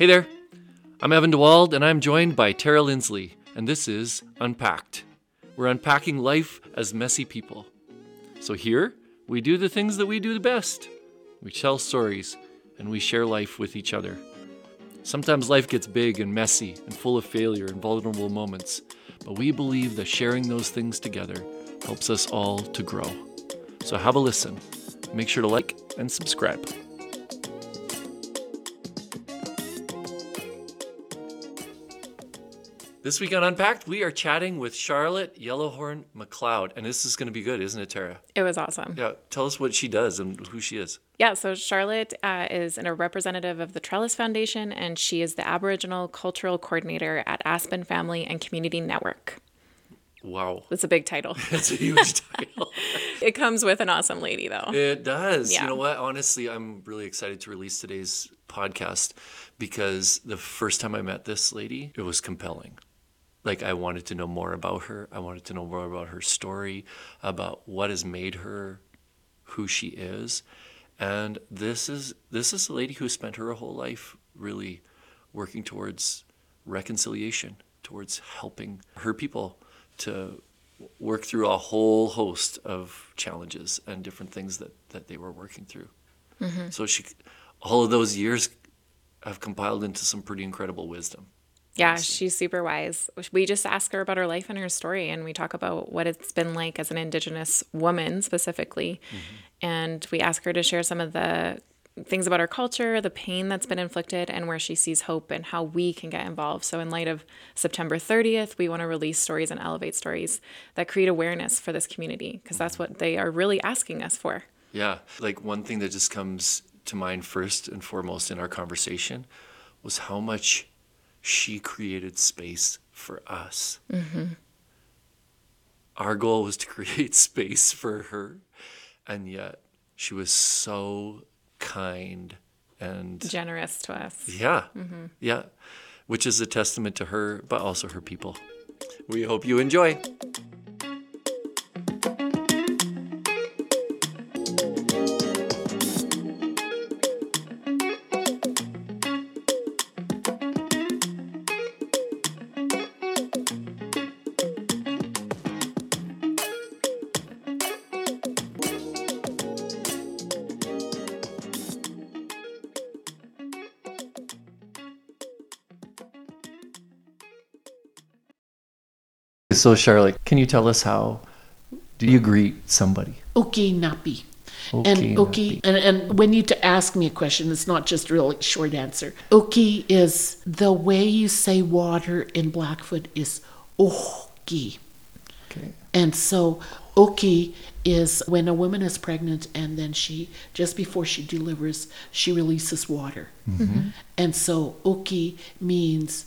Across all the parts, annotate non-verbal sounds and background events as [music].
Hey there, I'm Evan DeWald, and I'm joined by Tara Lindsley, and this is Unpacked. We're unpacking life as messy people. So here, we do the things that we do the best we tell stories, and we share life with each other. Sometimes life gets big and messy and full of failure and vulnerable moments, but we believe that sharing those things together helps us all to grow. So have a listen. Make sure to like and subscribe. This week on Unpacked, we are chatting with Charlotte Yellowhorn McLeod, and this is going to be good, isn't it, Tara? It was awesome. Yeah, tell us what she does and who she is. Yeah, so Charlotte uh, is a representative of the Trellis Foundation, and she is the Aboriginal Cultural Coordinator at Aspen Family and Community Network. Wow, That's a big title. [laughs] that's a huge title. [laughs] it comes with an awesome lady, though. It does. Yeah. You know what? Honestly, I'm really excited to release today's podcast because the first time I met this lady, it was compelling. Like I wanted to know more about her. I wanted to know more about her story, about what has made her who she is. And this is this is a lady who spent her whole life really working towards reconciliation, towards helping her people to work through a whole host of challenges and different things that, that they were working through. Mm-hmm. So she, all of those years have compiled into some pretty incredible wisdom. Yeah, she's super wise. We just ask her about her life and her story, and we talk about what it's been like as an Indigenous woman specifically. Mm-hmm. And we ask her to share some of the things about her culture, the pain that's been inflicted, and where she sees hope and how we can get involved. So, in light of September 30th, we want to release stories and elevate stories that create awareness for this community because that's mm-hmm. what they are really asking us for. Yeah, like one thing that just comes to mind first and foremost in our conversation was how much she created space for us. Mm-hmm. Our goal was to create [laughs] space for her, and yet she was so kind and Generous to us. Yeah. Mm-hmm. Yeah. Which is a testament to her, but also her people. We hope you enjoy. So, Charlotte, can you tell us how do you greet somebody? Oki Napi. Okay, and okay, and, and when you to ask me a question, it's not just a real short answer. Okay is the way you say water in Blackfoot is oki. Okay. And so oki is when a woman is pregnant and then she just before she delivers, she releases water. Mm-hmm. And so oki means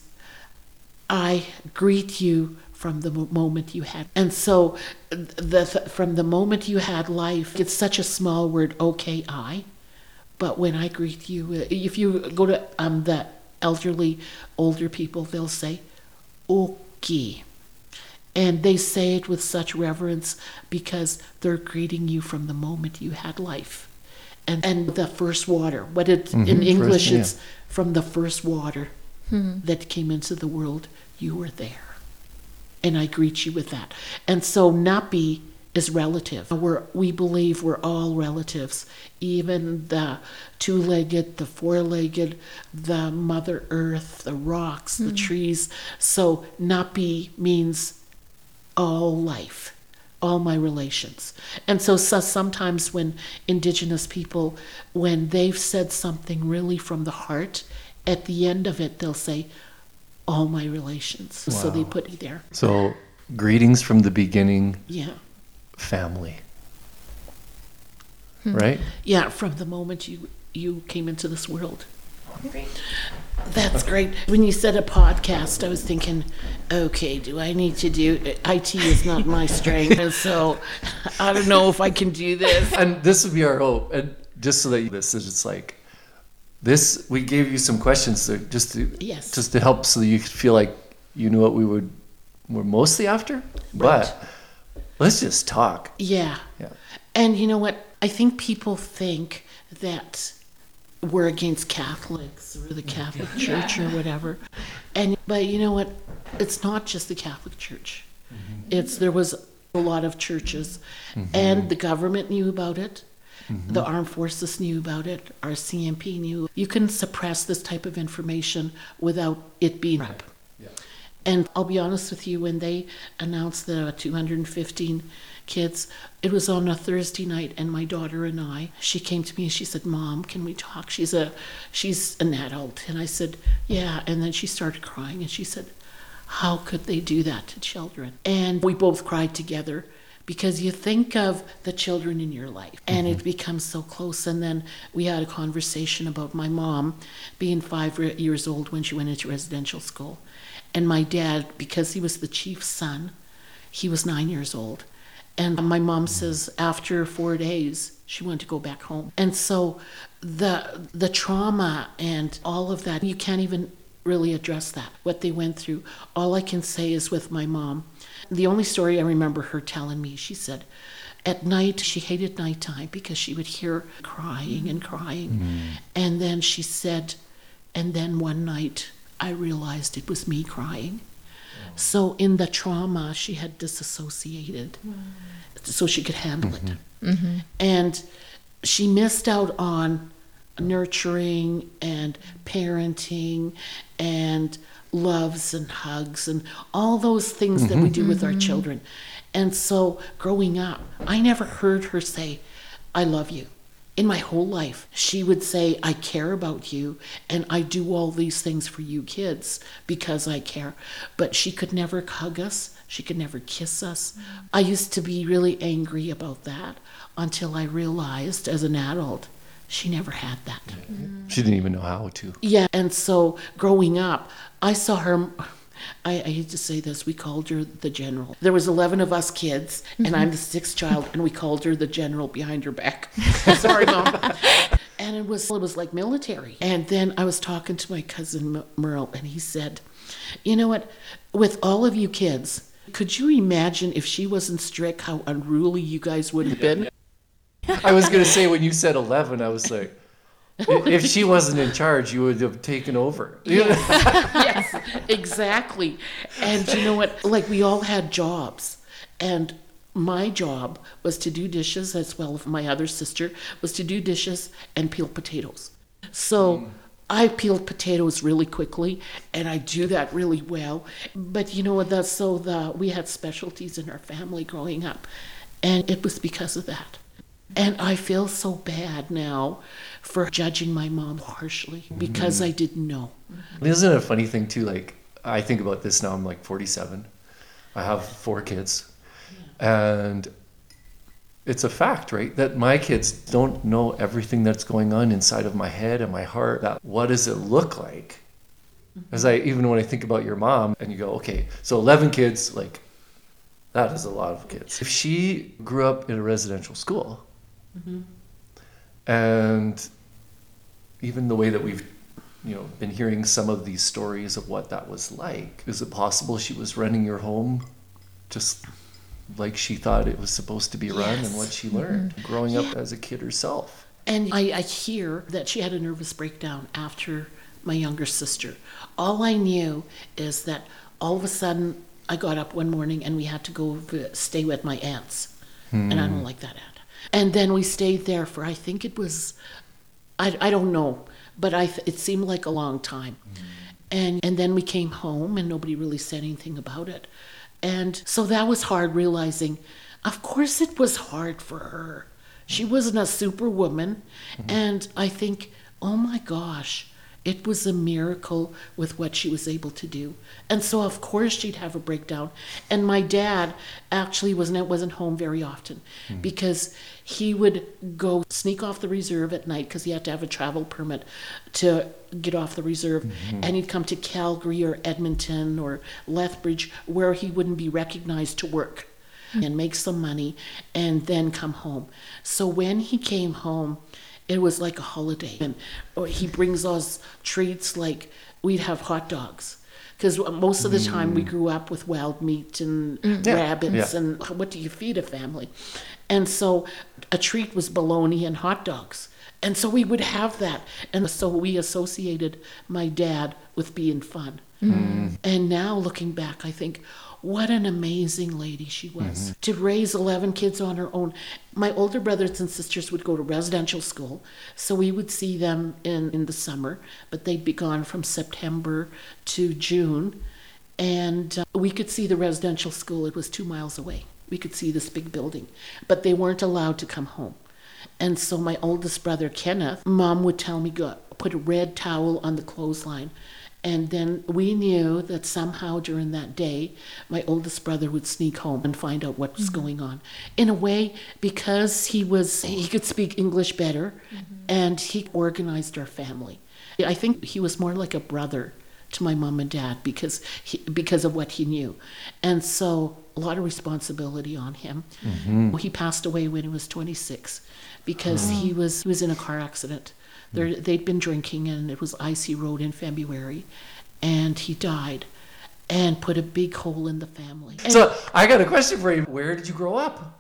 I greet you from the moment you had. And so the from the moment you had life, it's such a small word, okay, I. But when I greet you, uh, if you go to um, the elderly, older people, they'll say, okay. And they say it with such reverence because they're greeting you from the moment you had life. And, and the first water, what it in English yeah. it's from the first water that came into the world, you were there. And I greet you with that. And so Napi is relative. We're, we believe we're all relatives, even the two legged, the four legged, the Mother Earth, the rocks, the hmm. trees. So Napi means all life, all my relations. And so, so sometimes when indigenous people, when they've said something really from the heart, at the end of it, they'll say, all my relations. So they put me there. So, greetings from the beginning, Yeah. family. Hmm. Right? Yeah, from the moment you you came into this world. That's great. When you said a podcast, I was thinking, okay, do I need to do IT is not my strength, and so I don't know if I can do this. And this would be our hope. And just so that you, this is it's like this, we gave you some questions to, just to Yes. just to help so that you could feel like you knew what we would were mostly after. But let's just talk. Yeah. Yeah. And you know what? I think people think that we're against Catholics or the Catholic Church or whatever. And but you know what? It's not just the Catholic Church. Mm-hmm. It's there was a lot of churches, mm-hmm. and the government knew about it. The armed forces knew about it. RCMP knew. You can suppress this type of information without it being up. And I'll be honest with you, when they announced the 215 kids, it was on a Thursday night, and my daughter and I, she came to me and she said, "Mom, can we talk?" She's a, she's an adult, and I said, "Yeah." And then she started crying, and she said, "How could they do that to children?" And we both cried together because you think of the children in your life and it mm-hmm. becomes so close. And then we had a conversation about my mom being five re- years old when she went into residential school. And my dad because he was the chief's son he was nine years old. And my mom mm-hmm. says after four days she wanted to go back home. And so the the trauma and all of that you can't even really address that what they went through. All i can say is with my mom the only story I remember her telling me, she said, at night she hated nighttime because she would hear crying and crying. Mm. And then she said, and then one night I realized it was me crying. Oh. So in the trauma, she had disassociated so she could handle it. Mm-hmm. Mm-hmm. And she missed out on nurturing and parenting and loves and hugs and all those things that we mm-hmm. do with our mm-hmm. children. And so growing up, I never heard her say, I love you. In my whole life, she would say, I care about you and I do all these things for you kids because I care. But she could never hug us, she could never kiss us. Mm-hmm. I used to be really angry about that until I realized as an adult, she never had that. She didn't even know how to. Yeah, and so growing up, I saw her. I, I hate to say this, we called her the general. There was eleven of us kids, and I'm the sixth child, and we called her the general behind her back. [laughs] Sorry, mom. And it was it was like military. And then I was talking to my cousin Merle, and he said, "You know what? With all of you kids, could you imagine if she wasn't strict, how unruly you guys would have been?" I was gonna say when you said eleven, I was like, [laughs] if she wasn't in charge, you would have taken over. [laughs] yes, exactly. And you know what? Like we all had jobs, and my job was to do dishes as well as my other sister was to do dishes and peel potatoes. So hmm. I peeled potatoes really quickly, and I do that really well. But you know what? That's so the we had specialties in our family growing up, and it was because of that. And I feel so bad now for judging my mom harshly mm-hmm. because I didn't know. Isn't it a funny thing too? Like I think about this now. I'm like 47. I have four kids, and it's a fact, right? That my kids don't know everything that's going on inside of my head and my heart. That what does it look like? Mm-hmm. As I even when I think about your mom, and you go, okay, so 11 kids, like that is a lot of kids. If she grew up in a residential school, Mm-hmm. and even the way that we've you know been hearing some of these stories of what that was like is it possible she was running your home just like she thought it was supposed to be run and what she learned mm-hmm. growing up as a kid herself And I, I hear that she had a nervous breakdown after my younger sister. All I knew is that all of a sudden I got up one morning and we had to go stay with my aunts. And I don't hmm. like that aunt. And then we stayed there for, I think it was, I, I don't know, but I, it seemed like a long time. Mm-hmm. And, and then we came home and nobody really said anything about it. And so that was hard realizing, of course, it was hard for her. She wasn't a superwoman. Mm-hmm. And I think, oh my gosh, it was a miracle with what she was able to do. And so, of course, she'd have a breakdown. And my dad actually wasn't, wasn't home very often hmm. because he would go sneak off the reserve at night because he had to have a travel permit to get off the reserve. Mm-hmm. And he'd come to Calgary or Edmonton or Lethbridge where he wouldn't be recognized to work hmm. and make some money and then come home. So when he came home, it was like a holiday. And he brings us treats like we'd have hot dogs. Because most of the time we mm. grew up with wild meat and mm. Yeah, rabbits, yeah. and what do you feed a family? And so a treat was bologna and hot dogs. And so we would have that. And so we associated my dad with being fun. Mm. And now looking back, I think, what an amazing lady she was to raise 11 kids on her own. My older brothers and sisters would go to residential school, so we would see them in, in the summer, but they'd be gone from September to June. And uh, we could see the residential school, it was two miles away. We could see this big building, but they weren't allowed to come home. And so my oldest brother, Kenneth, mom would tell me, go put a red towel on the clothesline. And then we knew that somehow during that day, my oldest brother would sneak home and find out what was mm-hmm. going on. In a way, because he was, he could speak English better mm-hmm. and he organized our family. I think he was more like a brother to my mom and dad because he, because of what he knew. And so a lot of responsibility on him. Mm-hmm. He passed away when he was 26 because he was he was in a car accident. There, they'd been drinking and it was icy road in February, and he died, and put a big hole in the family. And So I got a question for you. Where did you grow up?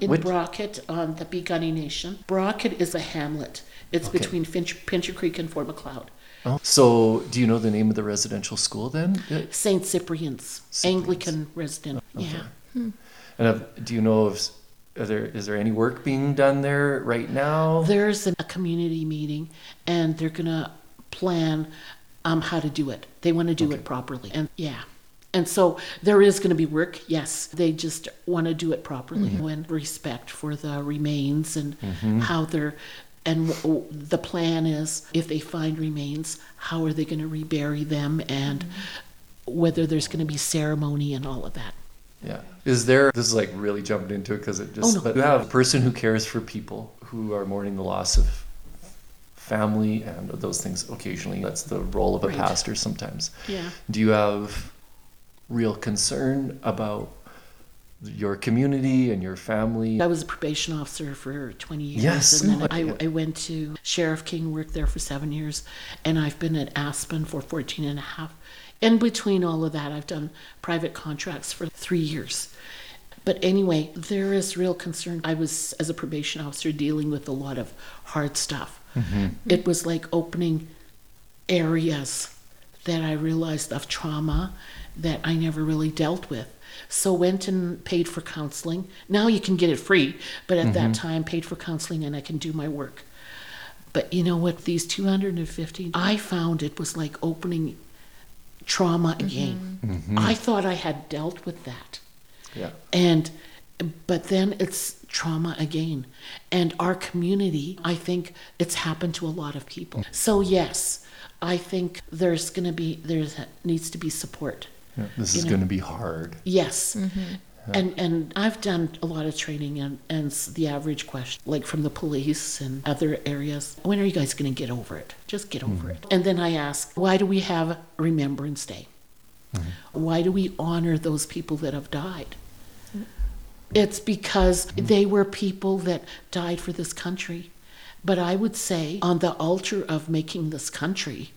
in which- Brocket on the Piikani Nation, Brocket is a hamlet. It's Okay. between Finch, Pincher Creek and Fort Macleod. Oh, so do you know the name of the residential school then? Uh, St. Cyprian's, Cyprian's. Anglican resident. Yeah. And have, do you know if are there is there any work being done there right now? There's a, community meeting, and they're gonna plan um, how to do it. They want to do it properly, and yeah. And so there is going to be work, yes. They just want to do it properly mm-hmm. and respect for the remains and mm-hmm. how they're, and the plan is if they find remains, how are they going to rebury them and mm-hmm. whether there's going to be ceremony and all of that. Yeah. Is there, this is like really jumping into it because it just, Oh, no. but you have a person who cares for people who are mourning the loss of family and those things occasionally. That's the role of a Right. pastor sometimes. Yeah. Do you have real concern about your community and your family? I was a probation officer for 20 years. Yes, And then oh, I. I went to Sheriff King, worked there for seven years, and I've been at Aspen for 14 and a half. In between all of that, I've done private contracts for three years. But anyway, there is real concern. I was, as a probation officer, dealing with a lot of hard stuff. Mm-hmm. It was like opening areas that I realized of trauma that I never really dealt with. So went and paid for counseling. Now you can get it free, but at that mm-hmm. time paid for counseling and I can do my work. But you know what? These 250, I found it was like opening trauma again. Mm-hmm. Mm-hmm. I thought I had dealt with that. Yeah. And but then it's trauma again. And our community, I think it's happened to a lot of people. Mm. So yes, I think there's going to be there's needs to be support. Yeah. This You is going to be hard. Yes. Mm-hmm. And and I've done a lot of training and and the average question like from the police and other areas, when are you guys going to get over it? Just get over mm-hmm. it. And then I ask, why do we have Remembrance Day? Mm-hmm. Why do we honor those people that have died? Mm-hmm. It's because they were people that died for this country. But I would say, on the altar of making this country,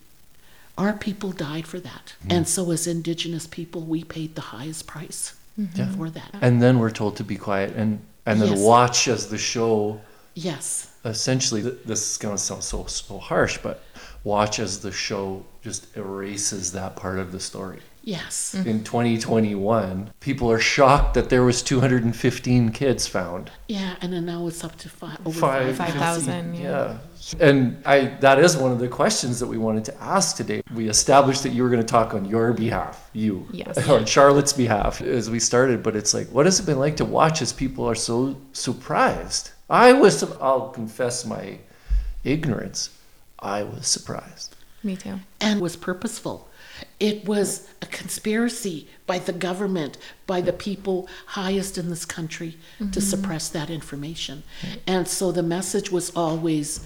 our people died for that. And so, as Indigenous people, we paid the highest price Yeah. for that. And then we're told to be quiet and and then Yes. watch as the show Yes. essentially this is going to sound so so harsh but watch as the show just erases that part of the story Yes. in 2021 people are shocked that there was 215 kids found Yeah. And then now it's up to five, over Five- 5,000, yeah. yeah. and i that is one of the questions that we wanted to ask today we established that you were going to talk on your behalf you Yes. [laughs] on charlotte's behalf as we started but it's like what has it been like to watch as people are so surprised i was i'll confess my ignorance i was surprised Me too. and was purposeful. It was a conspiracy by the government, by the people highest in this country to mm-hmm. suppress that information. And so the message was always,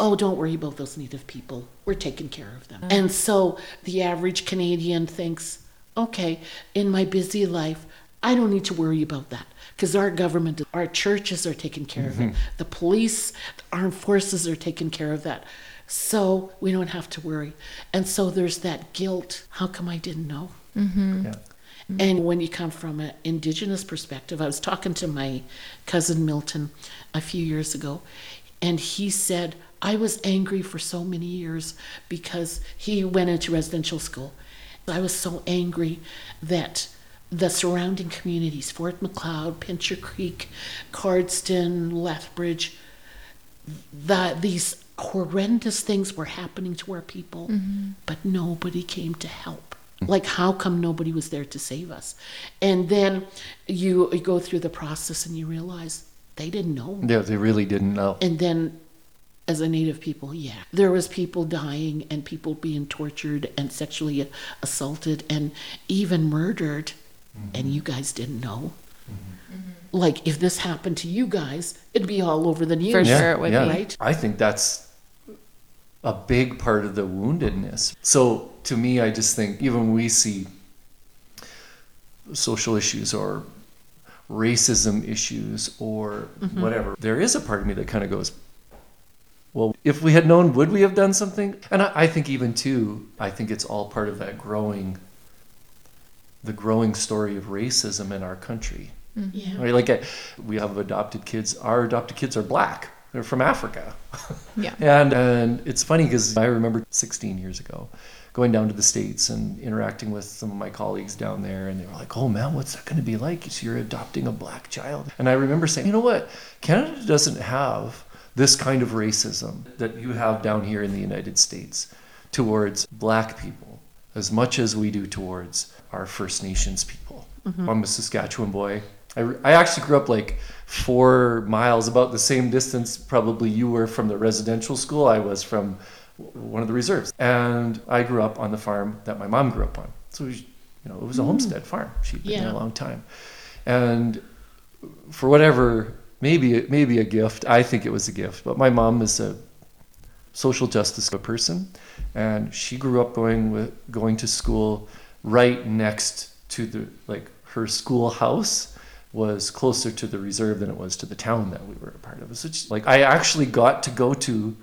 oh, don't worry about those Native people. We're taking care of them. Mm. And so the average Canadian thinks, okay, in my busy life, I don't need to worry about that because our government, our churches are taking care of it. Mm-hmm. The police, the armed forces are taking care of that. So we don't have to worry. And so there's that guilt. How come I didn't know? Mm-hmm. yeah mm-hmm. And when you come from an indigenous perspective, I was talking to my cousin Milton a few years ago, and he said, I was angry for so many years because he went into residential school. I was so angry that the surrounding communities, Fort Macleod, Pincher Creek, Cardston, Lethbridge, that these horrendous things were happening to our people, mm-hmm. but nobody came to help. Like, how come nobody was there to save us? And then you, you go through the process and you realize they didn't know. Yeah, they really didn't know. And then, as a native people, yeah, there was people dying and people being tortured and sexually assaulted and even murdered, and mm-hmm. you guys didn't know. Mm-hmm. Like, if this happened to you guys, it'd be all over the news. For sure it would be. Right? I think that's a big part of the woundedness. So to me, I just think even when we see social issues or racism issues or mm-hmm. whatever, there is a part of me that kind of goes, well, if we had known, would we have done something? And I, I think even too, I think it's all part of that growing, the growing story of racism in our country. Mm-hmm. Yeah. Right? Like I, we have adopted kids. Our adopted kids are black. They're from Africa. Yeah. [laughs] and and it's funny because I remember 16 years ago, going down to the states and interacting with some of my colleagues down there, and they were like, "Oh man, what's that going to be like? So you're adopting a black child." And I remember saying, "You know what? Canada doesn't have this kind of racism that you have down here in the United States towards black people as much as we do towards our First Nations people." Mm-hmm. I'm a Saskatchewan boy. I, I actually grew up like four miles, about the same distance probably you were from the residential school. I was from one of the reserves, and I grew up on the farm that my mom grew up on. So it was, you know, it was a mm. homestead farm. She'd been there a long time, and for whatever, maybe maybe a gift. I think it was a gift, but my mom is a social justice person, and she grew up going with going to school right next to the like her schoolhouse was closer to the reserve than it was to the town that we were a part of. So it's like I actually got to go to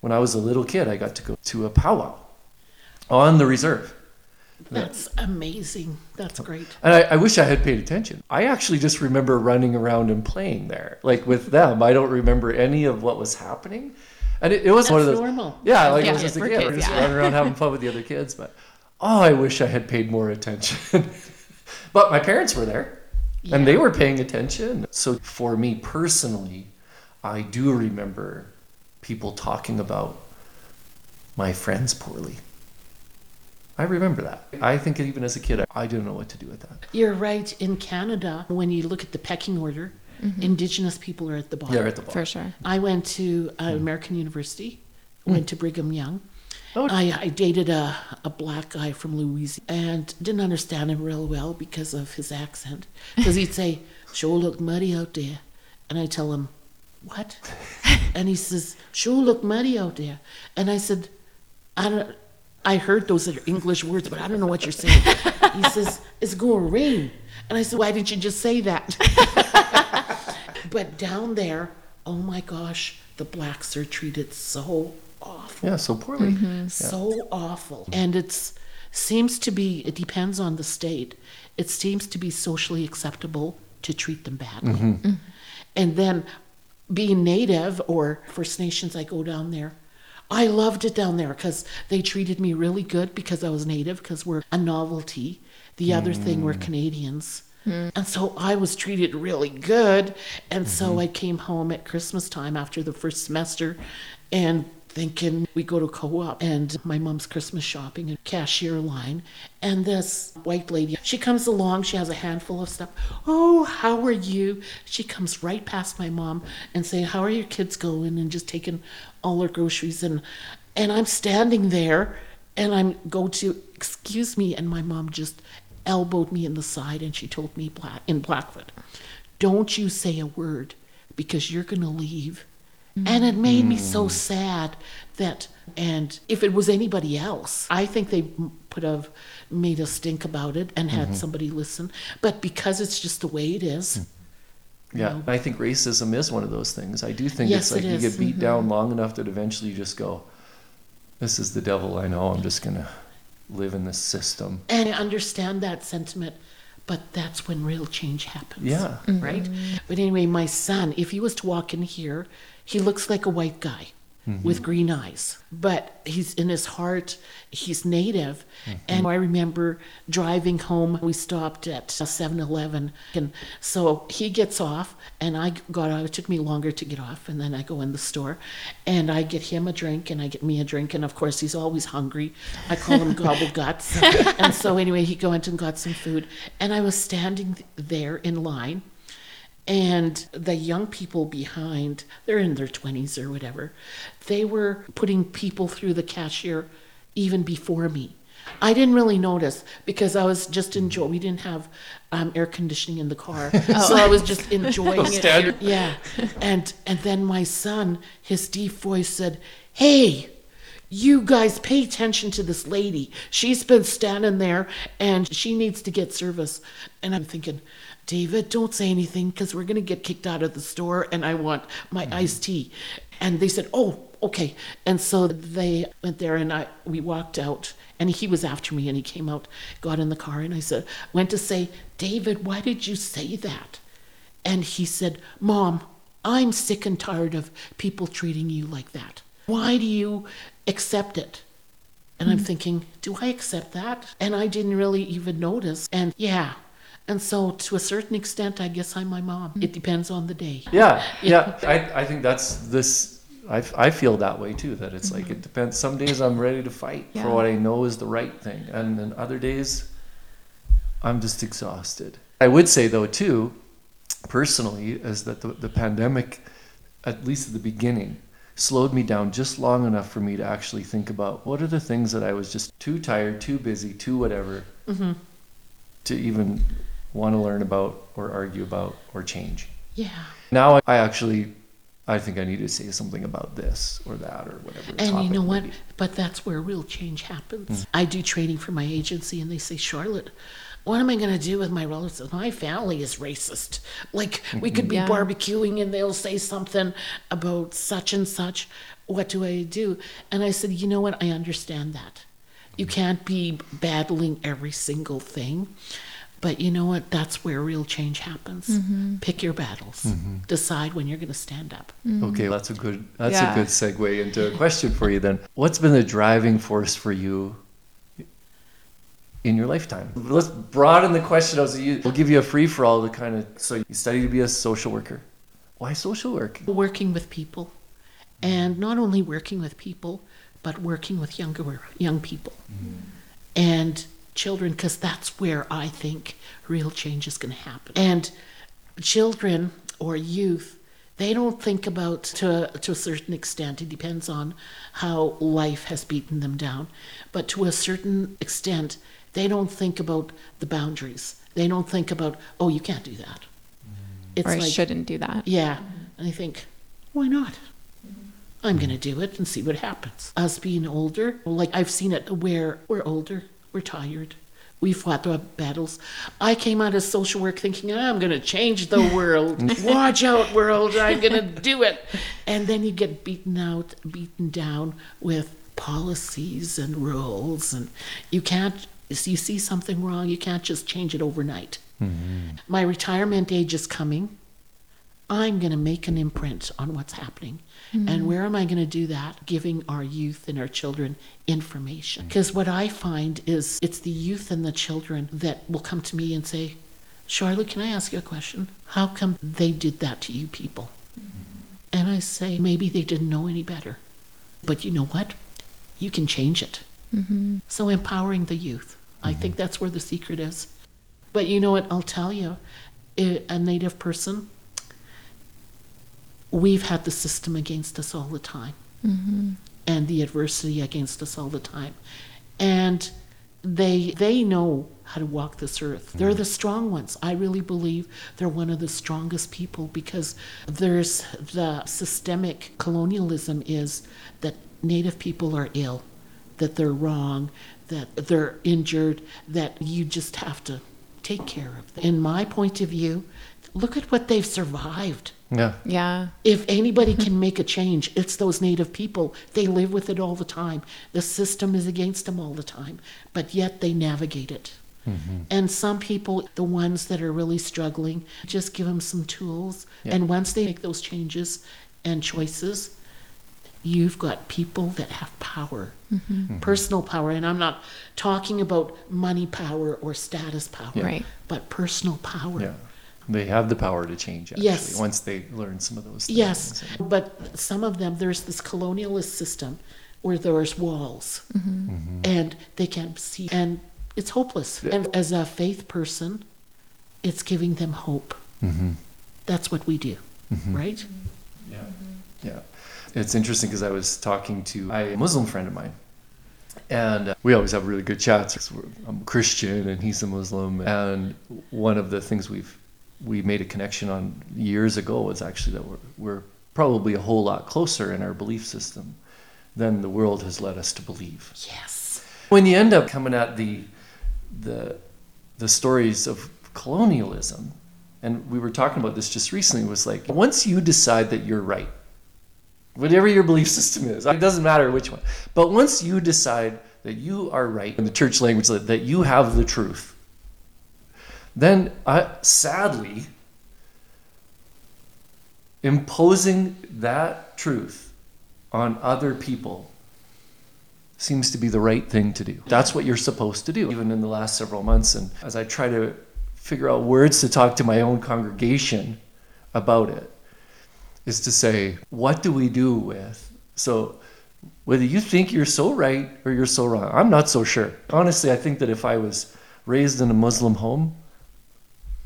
when I was a little kid. I got to go to a powwow on the reserve. That's amazing. That's great. And I, I wish I had paid attention. I actually just remember running around and playing there, like with them. I don't remember any of what was happening. And it, it was one of those. normal. Yeah, like Yeah, it was just a kid. kids, We're just yeah. running around having fun with the other kids. But oh, I wish I had paid more attention. [laughs] but my parents were there, and they were paying attention. So for me personally, I do remember people talking about my friends poorly. I remember that. I think even as a kid, I didn't know what to do with that. You're right. In Canada, when you look at the pecking order, mm-hmm. Indigenous people are at the bottom. Yeah, at the bottom. For sure. I went to uh, hmm. American University, hmm. went to Brigham Young. Oh. I, I dated a, a black guy from Louisiana and didn't understand him real well because of his accent. Because he'd say, sure look muddy out there. And I tell him, what? [laughs] And he says, sure look muddy out there. And I said, I don't, I heard those are English words, but I don't know what you're saying. he [laughs] says, it's going to rain. And I said, why didn't you just say that? [laughs] but down there, oh my gosh, the blacks are treated so awful. Yeah, so poorly. Mm-hmm. so awful. And it's seems to be it depends on the state. It seems to be socially acceptable to treat them badly. Mm-hmm. Mm-hmm. And then being native or first nations i go down there. I loved it down there because they treated me really good because i was native because we're a novelty. The other thing we're mm. canadians. Mm. And so I was treated really good. And so I came home at Christmas time after the first semester and thinking we go to co-op and my mom's Christmas shopping and cashier line. And this white lady, she comes along, she has a handful of stuff. Oh, how are you? She comes right past my mom and say, How are your kids going? And just taking all her groceries and and I'm standing there and I'm go to excuse me and my mom just elbowed me in the side and she told me black in Blackfoot, "Don't you say a word because you're going to leave." And it made me so mm. sad that and if it was anybody else, I think they m- could have made a stink about it and had mm-hmm. somebody listen, but because it's just the way it is. Hmm. Yeah, I think racism is one of those things. I do think Yes, it's like it you is. Mm-hmm. get beat down long enough that eventually you just go, "This is the devil I know. I'm just gonna live in this system." And I understand that sentiment, but that's when real change happens. Yeah. Mm-hmm. Right? But anyway, my son, if he was to walk in here, he looks like a white guy. Mm-hmm. with green eyes. But he's in his heart, he's native. Mm-hmm. And I remember driving home, we stopped at 7 Eleven. And so he gets off, and I got out. It took me longer to get off. And then I go in the store, and I get him a drink, and I get me a drink. And of course, he's always hungry. I call him [laughs] Gobble Guts. [laughs] and so, anyway, he went and got some food. And I was standing there in line and the young people behind they're in their 20s or whatever they were putting people through the cashier even before me. I didn't really notice because i was just enjoying we didn't have um, air conditioning in the car. [laughs] So i was just enjoying it. yeah. And and then my son his deep voice said hey you guys pay attention to this lady. She's been standing there and she needs to get service. And I'm thinking, David, don't say anything because we're going to get kicked out of the store and I want my mm. iced tea. And they said, oh, okay. And so they went there and I we walked out and he was after me and he came out, got in the car and I said, went to say, David, why did you say that? And he said, Mom, I'm sick and tired of people treating you like that. Why do you accept it? And I'm mm. thinking, do I accept that? And I didn't really even notice. And yeah. And so to a certain extent, I guess I'm my mom. It depends on the day. Yeah, [laughs] yeah. I, I think that's this. I, I feel that way too. That it's like it mm-hmm. depends. Some days I'm ready to fight Yeah. for what I know is the right thing, and then other days I'm just exhausted. I would say though too, personally, is that the, the pandemic, at least at the beginning, slowed me down just long enough for me to actually think about what are the things that I was just too tired, too busy, too whatever, mm-hmm. to even want to learn about or argue about or change Yeah. now I actually I think I need to say something about this or that or whatever. the And you know what? be. But that's where real change happens. Mm. I do training for my agency, and they say, Charlotte, what am I going to do with my relatives? My family is racist. Like, we could be mm-hmm. Yeah. barbecuing, and they'll say something about such and such. What do I do? And I said, you know what? I understand that. You mm. can't be battling every single thing. But you know what? That's where real change happens. Mm-hmm. Pick your battles. Mm-hmm. Decide when you're going to stand up. Mm-hmm. Okay, that's a good that's Yeah. a good segue into a question for you then. What's been the driving force for you in your lifetime? Let's broaden the question out. So you, we'll give you a free for all to kind of so you study to be a social worker. Why social work? working with people and not only working with people but working with younger young people and children because that's where i think real change is going to happen mm-hmm. and children or youth they don't think about to, to a certain extent it depends on how life has beaten them down but to a certain extent they don't think about the boundaries they don't think about oh you can't do that mm-hmm. it's or I like shouldn't do that. yeah. Mm-hmm. And I think, why not? I'm going to do it and see what happens. Us being older, like I've seen it where we're older, we're tired. We fought the battles. I came out of social work thinking, I'm going to change the [laughs] world. Watch out, world. I'm going to do it. And then you get beaten out, beaten down with policies and rules. And you can't, you see something wrong, you can't just change it overnight. Mm-hmm. My retirement age is coming. I'm going to make an imprint on what's happening. And mm-hmm. where am I going to do that? Giving our youth and our children information. Mm. Because what I find is it's the youth and the children that will come to me and say, Charlotte, can I ask you a question? How come they did that to you people? Mm-hmm. And I say, maybe they didn't know any better. But you know what? You can change it. Mm-hmm. So empowering the youth. I think that's where the secret is. But you know what? I'll tell you, a native person, we've had the system against us all the time mm-hmm. and the adversity against us all the time. And they they know how to walk this earth. They're mm. the strong ones. I really believe they're one of the strongest people because there's the systemic colonialism is that native people are ill, that they're wrong, that they're injured, that you just have to take care of them. In my point of view, look at what they've survived. Yeah. Yeah. If anybody mm-hmm. can make a change, it's those native people. They live with it all the time. The system is against them all the time, but yet they navigate it. Mm-hmm. And some people, the ones that are really struggling, just give them some tools. Yeah. And once they make those changes and choices, you've got people that have power, mm-hmm. personal power. And I'm not talking about money power or status power, Right. but personal power. Yeah. They have the power to change actually Yes. once they learn some of those things. Yes, but some of them, there's this colonialist system where there's walls mm-hmm. and they can't see, and it's hopeless. And as a faith person, it's giving them hope. Mm-hmm. That's what we do, mm-hmm. right? Yeah. Yeah. It's interesting because I was talking to a Muslim friend of mine. And uh, we always have really good chats. I'm a Christian and he's a Muslim. And one of the things we've we made a connection on years ago was actually that we're, we're probably a whole lot closer in our belief system than the world has led us to believe. Yes. When you end up coming at the the the stories of colonialism, and we were talking about this just recently, was like once you decide that you're right, whatever your belief system is, it doesn't matter which one, but once you decide that you are right in the church language, that, that you have the truth, then I, sadly, imposing that truth on other people seems to be the right thing to do. That's what you're supposed to do, even in the last several months. And as I try to figure out words to talk to my own congregation about it, is to say, what do we do with? So, whether you think you're so right or you're so wrong, I'm not so sure. Honestly, I think that if I was raised in a Muslim home,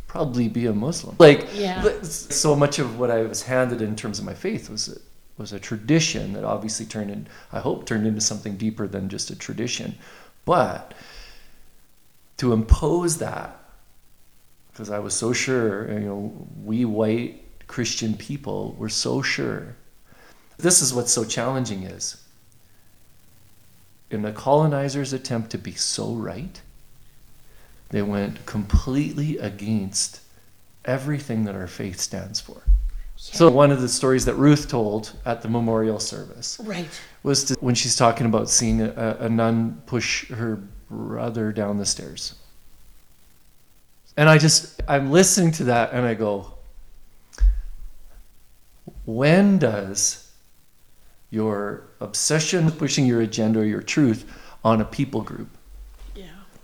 probably be a Muslim. Like, Yeah. so much of what I was handed in terms of my faith was a, was a tradition that obviously turned in, I hope, turned into something deeper than just a tradition. But to impose that, because I was so sure, you know, we white Christian people were so sure. This is what's so challenging is in the colonizers' attempt to be so right, they went completely against everything that our faith stands for. So one of the stories that Ruth told at the memorial service Right. was to, when she's talking about seeing a, a nun push her brother down the stairs. And I just, I'm listening to that and I go, when does your obsession with pushing your agenda or your truth on a people group.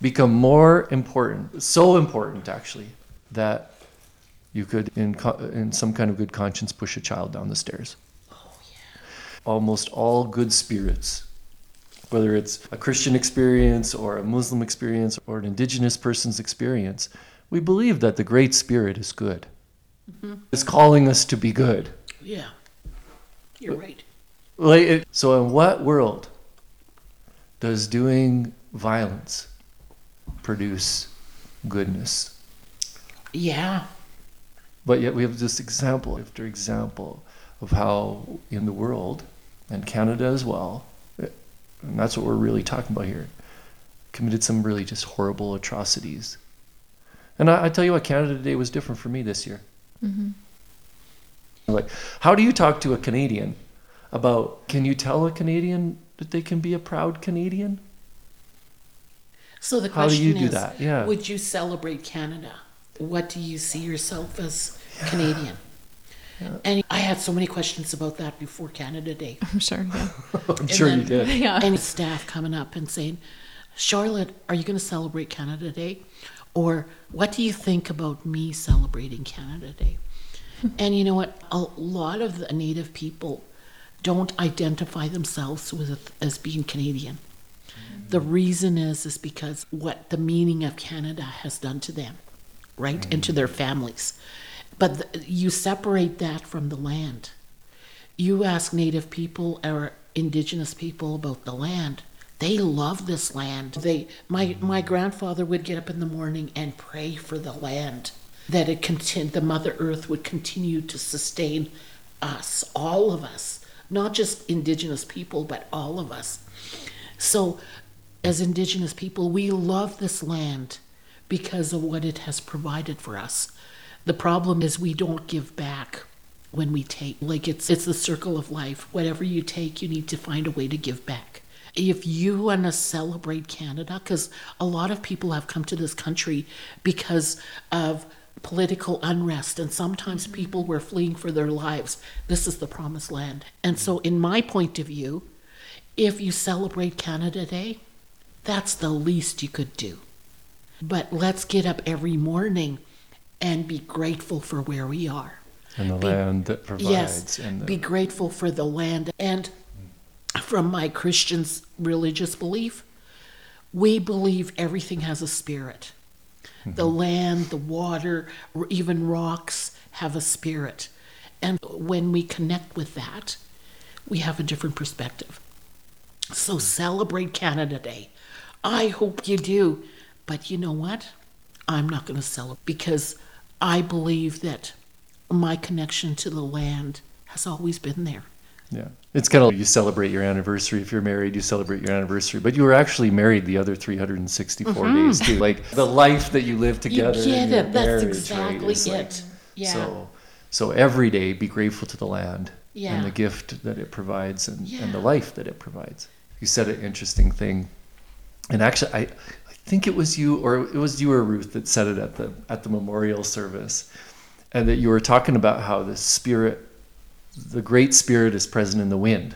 Become more important, so important actually, that you could, in, in some kind of good conscience, push a child down the stairs. Oh, yeah. Almost all good spirits, whether it's a Christian experience or a Muslim experience or an indigenous person's experience, we believe that the Great Spirit is good. Mm-hmm. It's calling us to be good. Yeah. You're right. Like, so, in what world does doing violence produce goodness? Yeah. But yet we have this example after example of how in the world, and Canada as well, and that's what we're really talking about here, committed some really just horrible atrocities. And I, I tell you what, Canada Day was different for me this year. Mm-hmm. Like, how do you talk to a Canadian about, can you tell a Canadian that they can be a proud Canadian? So the How do question you do is, that? Yeah. would you celebrate Canada? What do you see yourself as Canadian? And I had so many questions about that before Canada Day. I'm sure. Yeah. [laughs] I'm sure you did. yeah. and staff coming up and saying, Charlotte, are you going to celebrate Canada Day? Or what do you think about me celebrating Canada Day? [laughs] and you know what? A lot of the Native people don't identify themselves with as being Canadian. The reason is is because what the meaning of Canada has done to them, right, mm. and to their families. But the, you separate that from the land. You ask Native people or Indigenous people about the land. They love this land. They, my my grandfather would get up in the morning and pray for the land that it contin- the Mother Earth would continue to sustain us, all of us, not just Indigenous people, but all of us. So, as Indigenous people, we love this land because of what it has provided for us. The problem is we don't give back when we take. Like it's it's the circle of life. Whatever you take, you need to find a way to give back. If you want to celebrate Canada, because a lot of people have come to this country because of political unrest and sometimes mm-hmm. people were fleeing for their lives. This is the promised land. And so, in my point of view, if you celebrate Canada Day, that's the least you could do. But let's get up every morning and be grateful for where we are. And the Be- land that provides. Yes, and the, be grateful for the land. And from my Christian's religious belief, we believe everything has a spirit. Mm-hmm. The land, the water, or even rocks have a spirit. And when we connect with that, we have a different perspective. So celebrate Canada Day. I hope you do. But you know what? I'm not going to celebrate because I believe that my connection to the land has always been there. yeah. It's kind of like you celebrate your anniversary. If you're married, you celebrate your anniversary. But you were actually married the other 364 days too. Like the life that you live together. Mm-hmm. get it. That's marriage, exactly right, is like- Yeah. So, so every day, be grateful to the land Yeah. and the gift that it provides and, and the life that it provides. You said an interesting thing, and actually, I, I think it was you or it was you or Ruth that said it at the at the memorial service, and that you were talking about how the spirit, the great spirit, is present in the wind.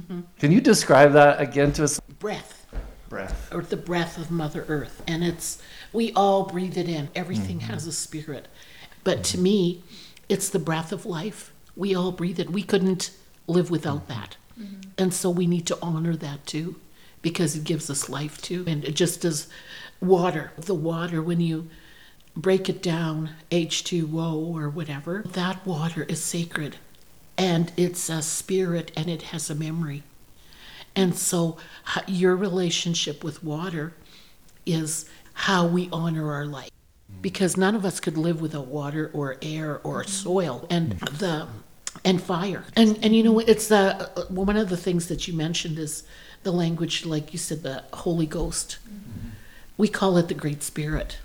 Mm-hmm. Can you describe that again to us? Breath, Breath. or the breath of Mother Earth. And it's, we all breathe it in. Everything has a spirit. But to me, it's the breath of life. We all breathe it. We couldn't live without that. And so we need to honor that too, because it gives us life too. And it just as water, the water, when you break it down, H2O or whatever, that water is sacred. And it's a spirit and it has a memory. And so, your relationship with water is how we honor our life. Because none of us could live without water or air or soil and the and fire. And and you know it's the uh, one of the things that you mentioned is the language, like you said, the Holy Ghost. We call it the Great Spirit,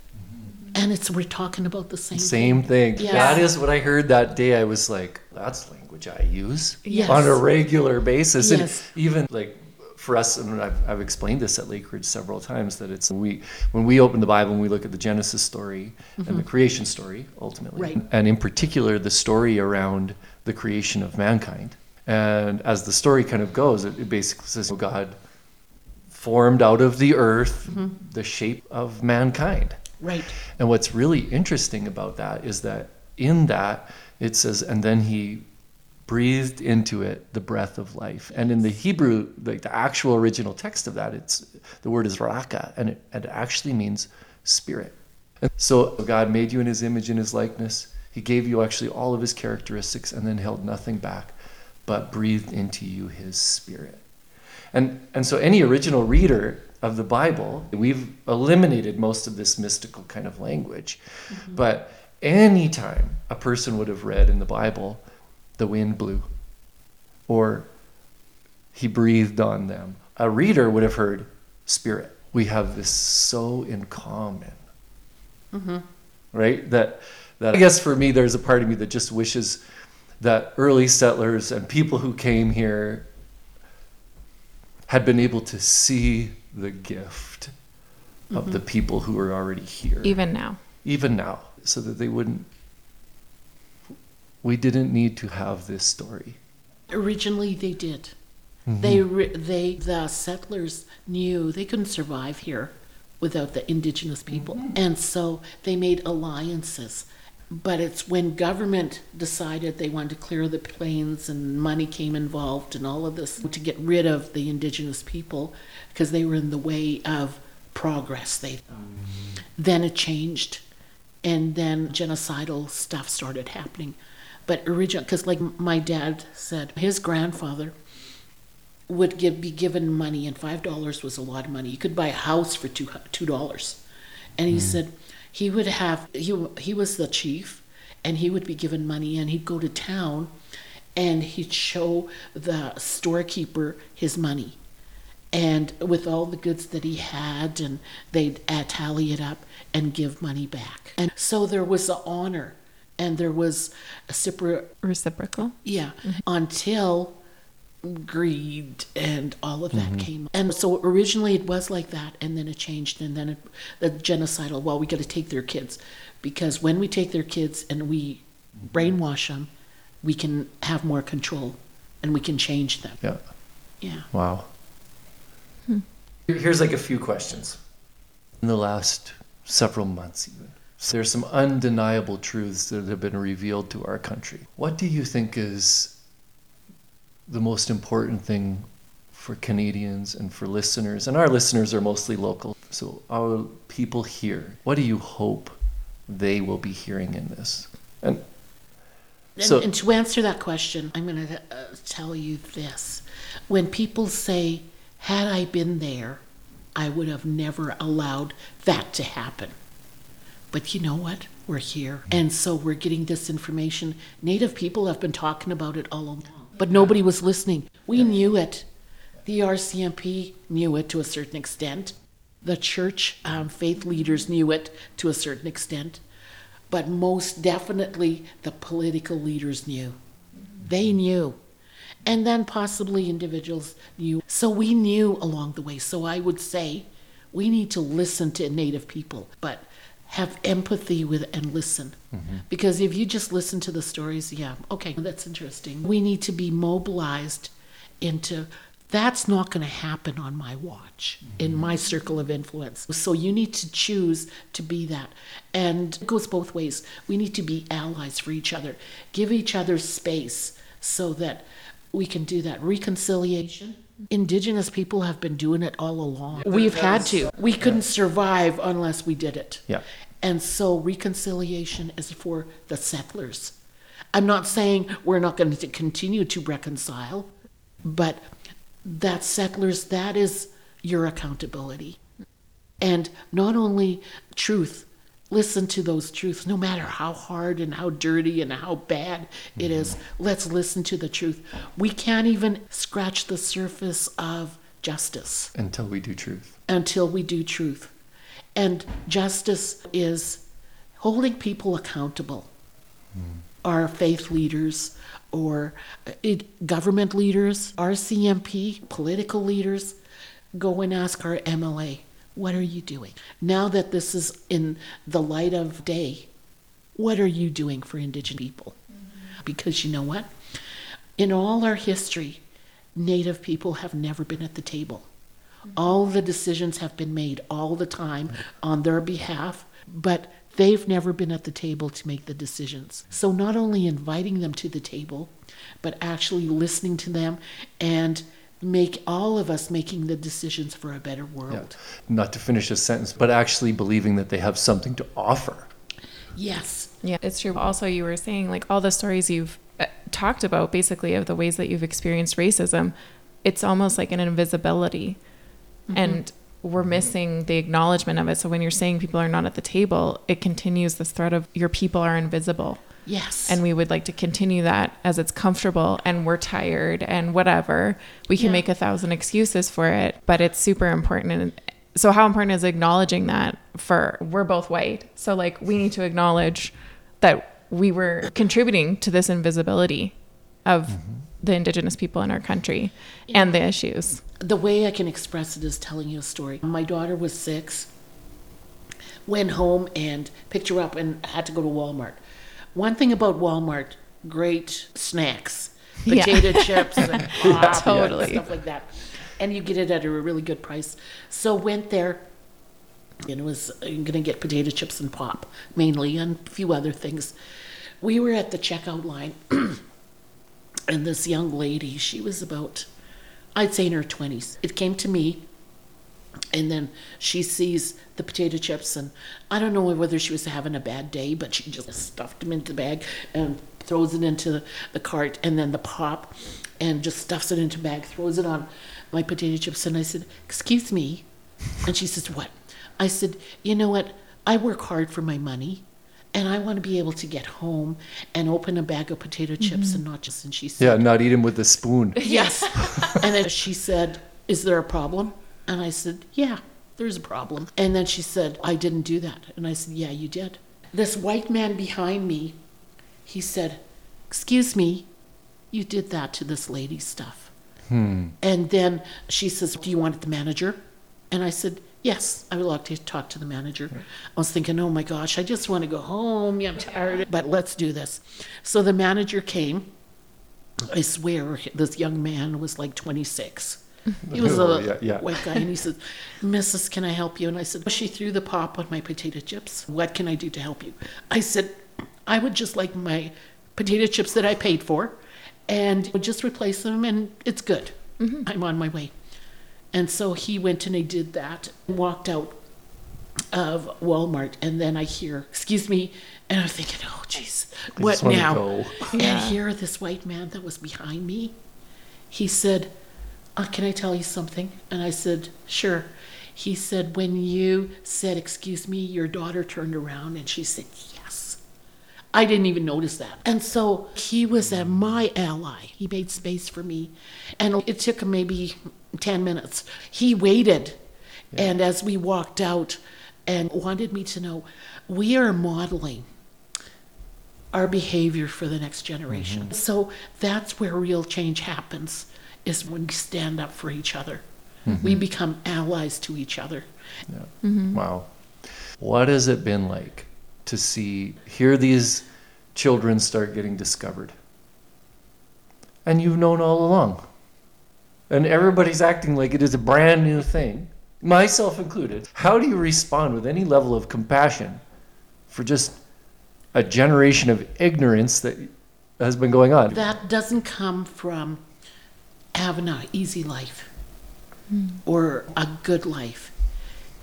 and it's we're talking about the same Same thing. Yes. That is what I heard that day. I was like, that's language I use Yes. on a regular basis. Yes. And even like for us, and I've, I've explained this at Lake Ridge several times, that it's we when we open the Bible and we look at the Genesis story and the creation story ultimately, Mm-hmm. Right. and in particular the story around the creation of mankind. And as the story kind of goes, it, it basically says God formed out of the earth Mm-hmm. the shape of mankind. Right. And what's really interesting about that is that in that it says, and then he breathed into it the breath of life. And in the Hebrew, like the actual original text of that, it's the word is ruach, and it, it actually means spirit. And so God made you in his image and his likeness. He gave you actually all of his characteristics and then held nothing back, but breathed into you his spirit. And, and so, any original reader of the Bible, we've eliminated most of this mystical kind of language. Mm-hmm. But anytime a person would have read in the Bible, the wind blew, or he breathed on them, a reader would have heard spirit. We have this so in common. Mm-hmm. Right? That, that I guess for me, there's a part of me that just wishes that early settlers and people who came here had been able to see the gift of the mm-hmm. people who were already here, Even now. even now, so that they wouldn't. We didn't need to have this story. Originally, they did. Mm-hmm. They, re- they, the settlers knew they couldn't survive here without the indigenous people, mm-hmm. and so they made alliances. But it's when government decided they wanted to clear the plains and money came involved and all of this to get rid of the indigenous people because they were in the way of progress. They mm-hmm. then it changed, and then genocidal stuff started happening. But original, because like my dad said, his grandfather would give, be given money, and five dollars was a lot of money. You could buy a house for two two dollars, and he mm. said he would have he he was the chief, and he would be given money, and he'd go to town, and he'd show the storekeeper his money, and with all the goods that he had, and they'd uh, tally it up and give money back, and so there was a honor, and there was a super Reciprocal. yeah, until greed and all of that mm-hmm. came. And so originally it was like that, and then it changed, and then it, the genocidal. Well, we got to take their kids, because when we take their kids and we mm-hmm. brainwash them, we can have more control, and we can change them. Yeah. Yeah. Wow. Hmm. Here's like a few questions. In the last several months, even, so there's some undeniable truths that have been revealed to our country. What do you think is the most important thing for Canadians and for listeners? And our listeners are mostly local. So, our people here, what do you hope they will be hearing in this? And And, So- and to answer that question, I'm going to uh, tell you this. When people say, had I been there, I would have never allowed that to happen. But you know what? We're here. And so we're getting this information. Native people have been talking about it all along, but nobody was listening. We knew it. The RCMP knew it to a certain extent. The church um, faith leaders knew it to a certain extent. But most definitely the political leaders knew. They knew. And then possibly individuals knew. So we knew along the way. So I would say we need to listen to Native people, but have empathy with and listen. Mm-hmm. Because if you just listen to the stories, yeah, okay, that's interesting. We need to be mobilized into that's not going to happen on my watch in mm-hmm. my circle of influence. So you need to choose to be that. And it goes both ways. We need to be allies for each other, give each other space so that we can do that. Reconciliation. Indigenous people have been doing it all along. We've had to. We couldn't survive unless we did it. Yeah. And so reconciliation is for the settlers. I'm not saying we're not going to continue to reconcile, but that settlers, that is your accountability. And not only truth, listen to those truths, no matter how hard and how dirty and how bad it is. Let's listen to the truth. We can't even scratch the surface of justice until we do truth. until we do truth. And justice is holding people accountable. Our faith leaders or uh, it, government leaders, RCMP, political leaders, go and ask our MLA, what are you doing? Now that this is in the light of day, what are you doing for Indigenous people? Mm-hmm. Because you know what? In all our history, Native people have never been at the table. Mm-hmm. All the decisions have been made all the time on their behalf, but they've never been at the table to make the decisions. So, not only inviting them to the table, but actually listening to them and make all of us making the decisions for a better world. Not to finish a sentence, but actually believing that they have something to offer. Yes. Yeah, it's true. Also, you were saying like all the stories you've uh, talked about, basically, of the ways that you've experienced racism, it's almost like an invisibility. And we're missing the acknowledgement of it. So when you're saying people are not at the table, it continues this thread of your people are invisible. Yes. And we would like to continue that as it's comfortable and we're tired and whatever. We can Yeah. make a thousand excuses for it, but it's super important. And so, how important is acknowledging that for we're both white? So, like, we need to acknowledge that we were contributing to this invisibility of mm-hmm. the indigenous people in our country and the issues. the way I can express it is telling you a story. My daughter was six, went home and picked her up and had to go to Walmart. One thing about Walmart, great snacks, [laughs] Yeah. potato chips and [laughs] pop Totally. stuff like that. And you get it at a really good price. So went there and it was uh, going to get potato chips and pop mainly and a few other things. We were at the checkout line [clears throat] and this young lady, she was about I'd say in her 20s. It came to me, and then she sees the potato chips, and I don't know whether she was having a bad day, but she just stuffed them into the bag and throws it into the cart, and then the pop, and just stuffs it into the bag, throws it on my potato chips. And I said, Excuse me. And she says, What? I said, You know what? I work hard for my money. And I want to be able to get home and open a bag of potato chips mm-hmm. and not just. And she said, Yeah, not eat them with a spoon. Yes. [laughs] and then she said, Is there a problem? And I said, Yeah, there's a problem. And then she said, I didn't do that. And I said, Yeah, you did. This white man behind me, he said, Excuse me, you did that to this lady's stuff. Hmm. And then she says, Do you want the manager? And I said, Yes, I would like to talk to the manager. I was thinking, Oh my gosh, I just want to go home. Yeah, I'm tired, but let's do this. So the manager came. I swear, this young man was like 26. [laughs] He was a yeah, yeah. white guy, and he said, Mrs., can I help you? And I said, She threw the pop on my potato chips. What can I do to help you? I said, I would just like my potato chips that I paid for and would just replace them, and it's good. I'm on my way. And so he went and he did that, walked out of Walmart, and then I hear, excuse me, and I'm thinking, oh, jeez, what now? go. And here, this white man that was behind me, he said, uh, Can I tell you something? And I said, Sure. He said, When you said, Excuse me, your daughter turned around and she said, Yes. I didn't even notice that. And so he was a, my ally. He made space for me. And it took him maybe 10 minutes. He waited. And as we walked out and wanted me to know, we are modeling our behavior for the next generation. So that's where real change happens is when we stand up for each other. We mm-hmm. become allies to each other. Mm-hmm. Wow. What has it been like to see, hear these children start getting discovered? And you've known all along. And everybody's acting like it is a brand new thing, myself included. How do you respond with any level of compassion for just a generation of ignorance that has been going on? That doesn't come from having an easy life hmm. or a good life.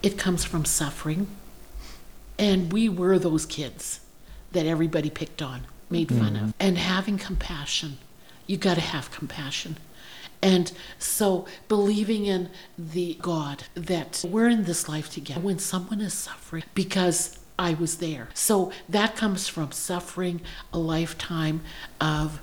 It comes from suffering. And we were those kids that everybody picked on, made fun of. Hmm. And having compassion, you got to have compassion. And so believing in the God that we're in this life together when someone is suffering because I was there. So that comes from suffering a lifetime of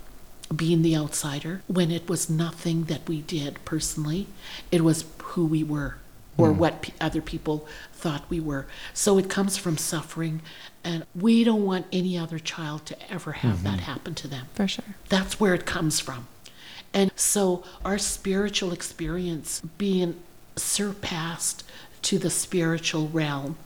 being the outsider when it was nothing that we did personally, it was who we were or hmm. what p- other people thought we were. So it comes from suffering, and we don't want any other child to ever have that mm-hmm. happen to them. For sure. That's where it comes from. And so our spiritual experience being surpassed to the spiritual realm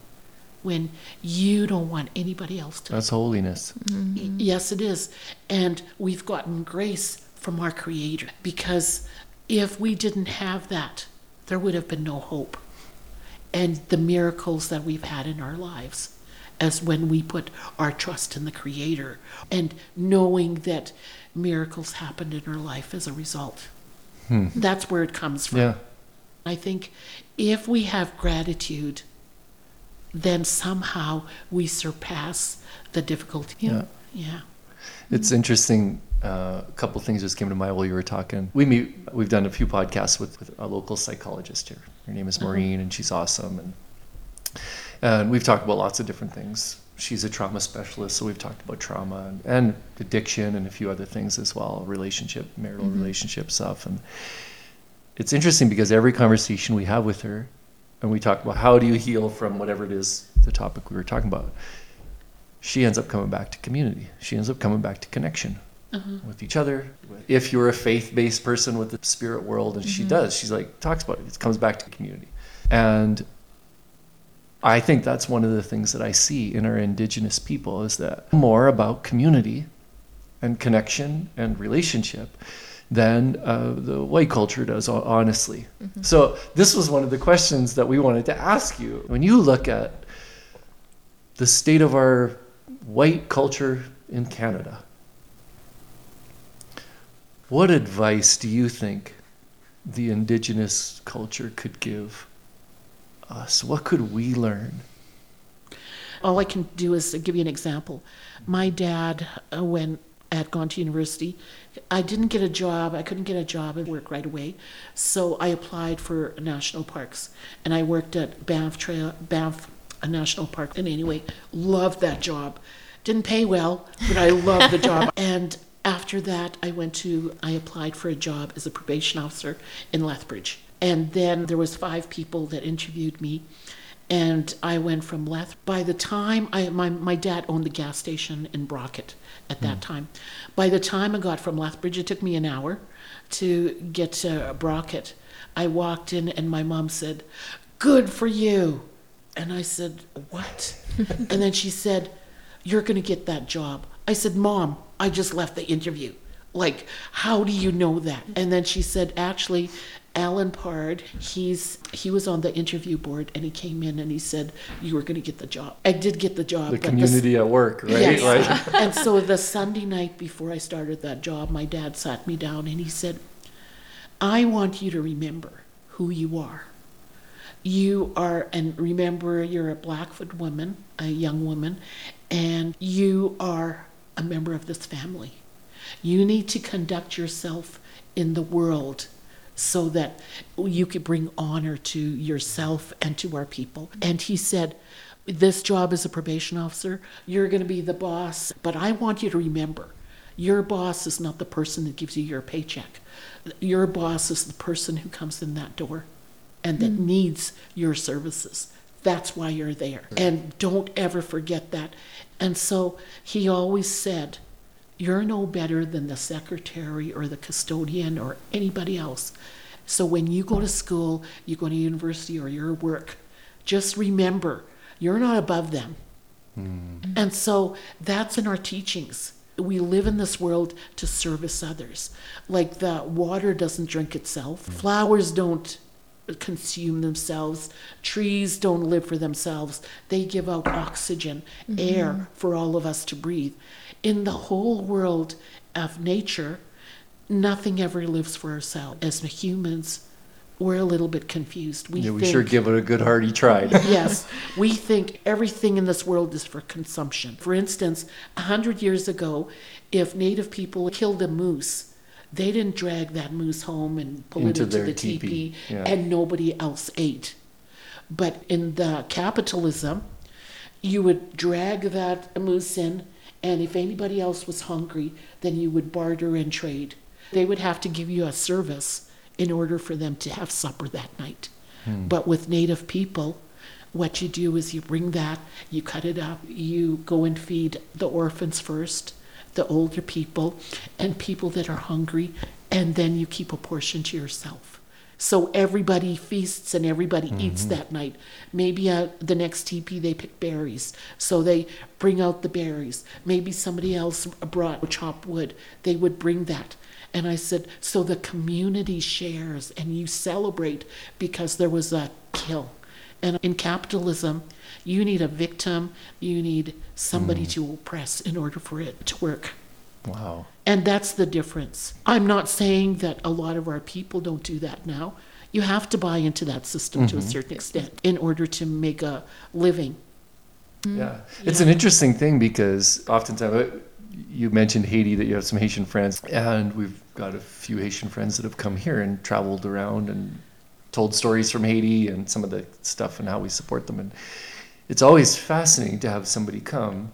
when you don't want anybody else to That's holiness. Y- Yes, it is. And we've gotten grace from our Creator because if we didn't have that, there would have been no hope. And the miracles that we've had in our lives, as when we put our trust in the Creator and knowing that miracles happened in our life as a result. Hmm. That's where it comes from. Yeah. I think if we have gratitude, then somehow we surpass the difficulty. Yeah. Yeah. It's interesting. Uh, a couple things just came to mind while you were talking. We meet. We've done a few podcasts with, with a local psychologist here. Her name is uh-huh. Maureen, and she's awesome. And uh, and we've talked about lots of different things. She's a trauma specialist, so we've talked about trauma and, and addiction and a few other things as well, relationship, marital mm-hmm. relationship stuff. And it's interesting because every conversation we have with her, and we talk about how do you heal from whatever it is, the topic we were talking about, she ends up coming back to community. She ends up coming back to connection mm-hmm. with each other. If you're a faith-based person with the spirit world, and she mm-hmm. does, she's like talks about it. It comes back to community, and I think that's one of the things that I see in our indigenous people is that more about community and connection and relationship than uh, the white culture does, ho- honestly. So this was one of the questions that we wanted to ask you. When you look at the state of our white culture in Canada, what advice do you think the indigenous culture could give us? What could we learn? All I can do is give you an example. My dad, uh, when I had gone to university, I didn't get a job. I couldn't get a job and work right away. So I applied for national parks and I worked at Banff Trail, Banff National Park. And anyway, loved that job. Didn't pay well, but I loved the job. [laughs] And after that, I went to, I applied for a job as a probation officer in Lethbridge. And then there was five people that interviewed me and I went from Leth. By the time I, my, my dad owned the gas station in Brocket at that hmm. time. By the time I got from Lethbridge, it took me an hour to get to Brocket. I walked in and my mom said, Good for you. And I said, What? [laughs] and then she said, You're going to get that job. I said, Mom, I just left the interview. Like, how do you know that? And then she said, Actually, Alan Pard, he's he was on the interview board and he came in and he said you were going to get the job. I did get the job. The community at work, right? Yes. Right. [laughs] and so the Sunday night before I started that job, my dad sat me down and he said, I want you to remember who you are. You are, and remember, you're a Blackfoot woman, a young woman, and you are a member of this family. You need to conduct yourself in the world so that you could bring honor to yourself and to our people. Mm-hmm. And he said, This job as a probation officer, you're going to be the boss, but I want you to remember your boss is not the person that gives you your paycheck. Your boss is the person who comes in that door and that mm. needs your services. That's why you're there. And don't ever forget that. And so he always said, You're no better than the secretary or the custodian or anybody else. So when you go to school, you go to university or your work, just remember, you're not above them. Hmm. And so that's in our teachings. We live in this world to service others. Like the water doesn't drink itself, hmm. flowers don't consume themselves, trees don't live for themselves. They give out oxygen, mm-hmm. air for all of us to breathe. In the whole world of nature, nothing ever lives for ourselves. As humans, we're a little bit confused. We Yeah, we think, sure give it a good hearty try. [laughs] yes, we think everything in this world is for consumption. For instance, a hundred years ago, if Native people killed a moose, they didn't drag that moose home and pull Into it into the teepee, teepee, yeah. and nobody else ate. But in the capitalism, you would drag that moose in, and if anybody else was hungry, then you would barter and trade. They would have to give you a service in order for them to have supper that night. Hmm. But with native people, what you do is you bring that, you cut it up, you go and feed the orphans first, the older people, and people that are hungry, and then you keep a portion to yourself. So everybody feasts and everybody eats that night. Maybe uh, the next teepee they pick berries, so they bring out the berries. Maybe somebody else brought chopped wood, they would bring that. And I said, so the community shares and you celebrate because there was a kill. And in capitalism, you need a victim, you need somebody to oppress in order for it to work. Wow. And that's the difference. I'm not saying that a lot of our people don't do that now. You have to buy into that system to a certain extent in order to make a living. Yeah. It's an interesting thing because oftentimes uh, you mentioned Haiti that you have some Haitian friends, and we've got a few Haitian friends that have come here and traveled around and told stories from Haiti and some of the stuff and how we support them. And it's always fascinating to have somebody come.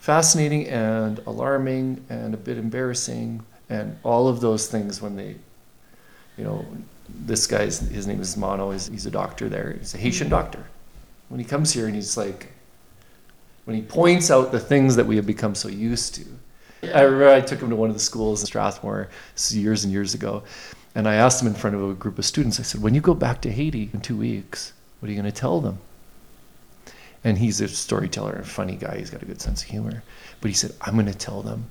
Fascinating and alarming and a bit embarrassing and all of those things when they, you know, this guy's his name is Mono. He's, he's a doctor there. He's a Haitian doctor. When he comes here and he's like, when he points out the things that we have become so used to. I remember I took him to one of the schools in Strathmore years and years ago, and I asked him in front of a group of students. I said, "When you go back to Haiti in two weeks, what are you going to tell them?" And he's a storyteller and a funny guy. He's got a good sense of humor. But he said, "I'm going to tell them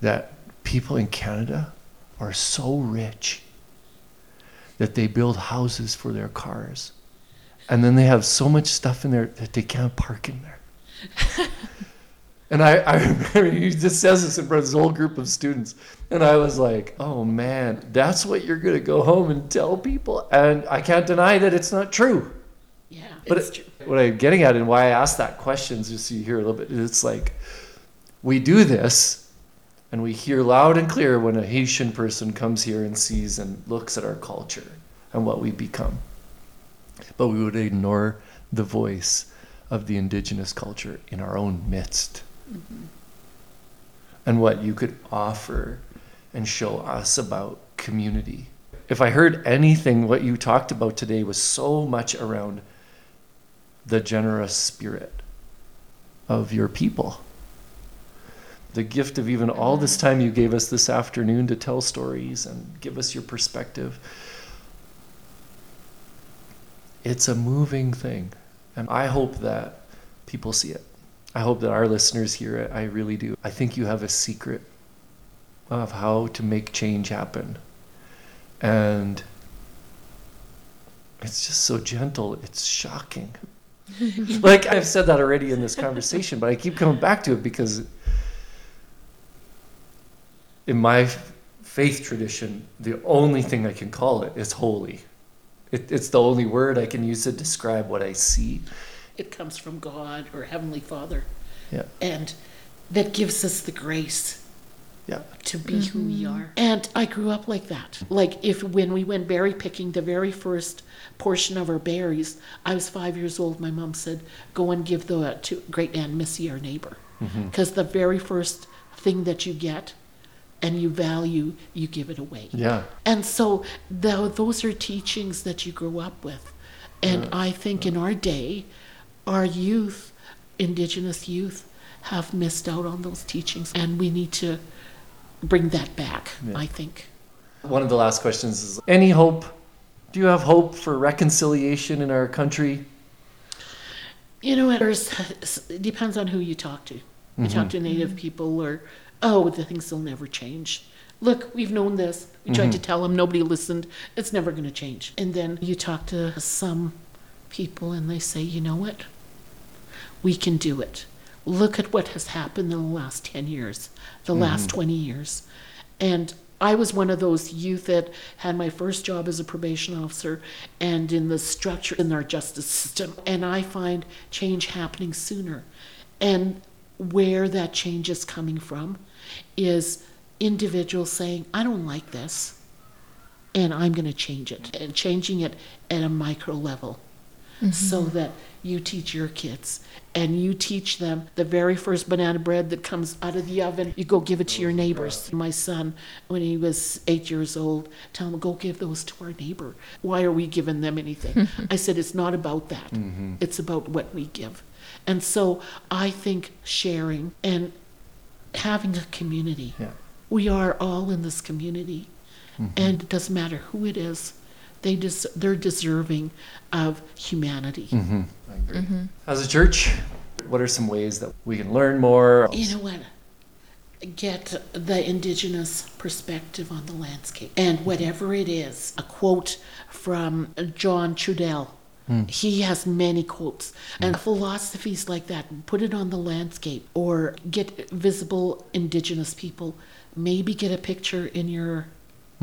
that people in Canada are so rich that they build houses for their cars, and then they have so much stuff in there that they can't park in there." [laughs] And I, I remember he just says this in front of this whole group of students. And I was like, oh man, that's what you're going to go home and tell people. And I can't deny that it's not true. Yeah. But it's it, true. What I'm getting at and why I asked that question is just so you hear a little bit, it's like we do this and we hear loud and clear when a Haitian person comes here and sees and looks at our culture and what we become. But we would ignore the voice of the indigenous culture in our own midst mm-hmm. and what you could offer and show us about community. If I heard anything, what you talked about today was so much around the generous spirit of your people. The gift of even all this time you gave us this afternoon to tell stories and give us your perspective. It's a moving thing. And I hope that people see it. I hope that our listeners hear it. I really do. I think you have a secret of how to make change happen. And it's just so gentle. It's shocking. [laughs] like I've said that already in this conversation, but I keep coming back to it because in my faith tradition, the only thing I can call it is holy. It, it's the only word I can use to describe what I see. It comes from God or Heavenly Father. Yeah. And that gives us the grace Yeah. to be who we mm-hmm. are. And I grew up like that. Like if when we went berry picking, the very first portion of our berries, I was five years old. My mom said, "Go and give the to great aunt Missy, our neighbor, mm-hmm. because the very first thing that you get." And you value, you give it away. Yeah. And so tho- those are teachings that you grow up with. And I think in our day, our youth, indigenous youth, have missed out on those teachings. And we need to bring that back, Yeah. I think. One of the last questions is any hope? Do you have hope for reconciliation in our country? You know, it depends on who you talk to. You talk to mm-hmm. Native people, or, oh, the things will never change. Look, we've known this. We tried to mm-hmm. tell them, nobody listened. It's never going to change. And then you talk to some people, and they say, you know what? We can do it. Look at what has happened in the last 10 years, the last mm-hmm. 20 years. And I was one of those youth that had my first job as a probation officer and in the structure in our justice system. And I find change happening sooner. And where that change is coming from is individuals saying, I don't like this, and I'm going to change it. And changing it at a micro level Mm-hmm. so that you teach your kids. And you teach them the very first banana bread that comes out of the oven. You go give it to your neighbors. My son when he was eight years old tell him go give those to our neighbor. Why are we giving them anything? [laughs] I said it's not about that. Mm-hmm. It's about what we give. And so i think sharing and having a community. Yeah. we are all in this community. Mm-hmm. And it doesn't matter who it is they des- they're deserving of humanity. Mm-hmm. I agree. Mm-hmm. As a church, what are some ways that we can learn more? you know what? Get the indigenous perspective on the landscape. And whatever it is a quote from john trudell. Hmm. He has many quotes. And philosophies like that put it on the landscape or get visible indigenous people. Maybe get a picture in your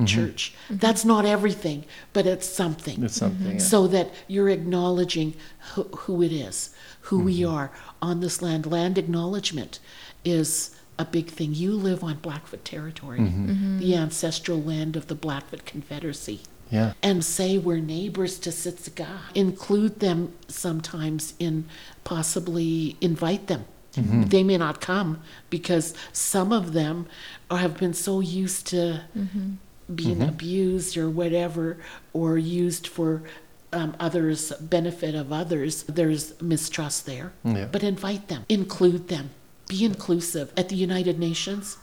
church that's not everything but it's something It's something. yeah. so that you're acknowledging who, who it is, who we Mm-hmm. are on this land. Land acknowledgement is a big thing. You live on Blackfoot territory, Mm-hmm. the ancestral land of the Blackfoot Confederacy. Yeah. And say we're neighbors to Siksika. Include them sometimes in possibly invite them. Mm-hmm. They may not come because some of them are- have been so used to being Mm-hmm. abused or whatever, or used for um, others' benefit of others. There's mistrust there. Yeah. But invite them, include them, be inclusive. At the United Nations,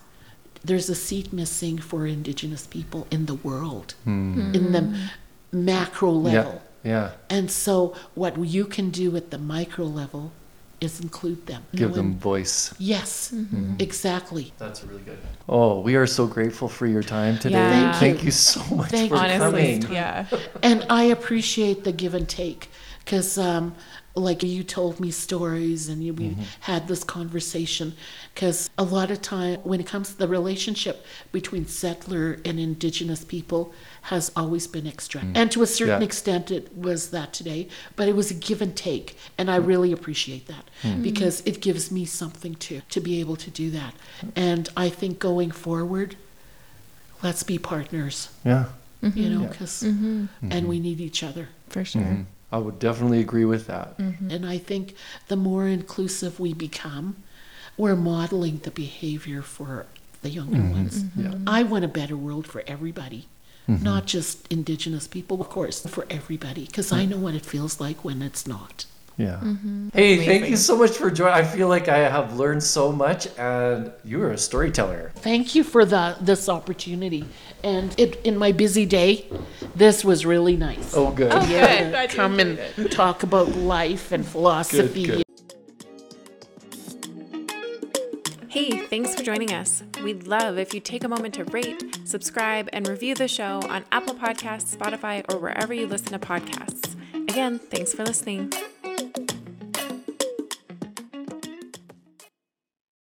there's a seat missing for Indigenous people in the world, in the macro Hmm. Yeah. level. Yeah. And so, what you can do at the micro level is include them. Give Know them and- voice. Yes, mm-hmm. exactly. That's really good. Oh, we are so grateful for your time today. Yeah. Thank Thank you. you so much Thank for. Honestly, coming. yeah. [laughs] and I appreciate the give and take because, um, like you told me stories and you, we mm-hmm. had this conversation. Because a lot of time, when it comes to the relationship between settler and indigenous people, has always been extra. Mm. And to a certain Yeah. extent, it was that today. But it was a give and take, and I mm. really appreciate that mm. mm-hmm. because it gives me something to to be able to do that. And I think going forward, let's be partners. Yeah. Mm-hmm. You know, Yeah. because and we need each other. For sure. I would definitely agree with that. Mm-hmm. And I think the more inclusive we become, we're modeling the behavior for the younger mm-hmm. ones. Mm-hmm. Yeah. I want a better world for everybody, not just Indigenous people, of course, for everybody, because I know what it feels like when it's not. Yeah. Mm-hmm. Hey, thank you so much for joining. I feel like I have learned so much, and you are a storyteller. Thank you for the this opportunity. And it in my busy day, this was really nice. Oh, good. Oh, yeah, come and talk about life and philosophy. good. Hey, thanks for joining us. We'd love if you take a moment to rate, subscribe, and review the show on Apple Podcasts, Spotify, or wherever you listen to podcasts. Again, thanks for listening thank you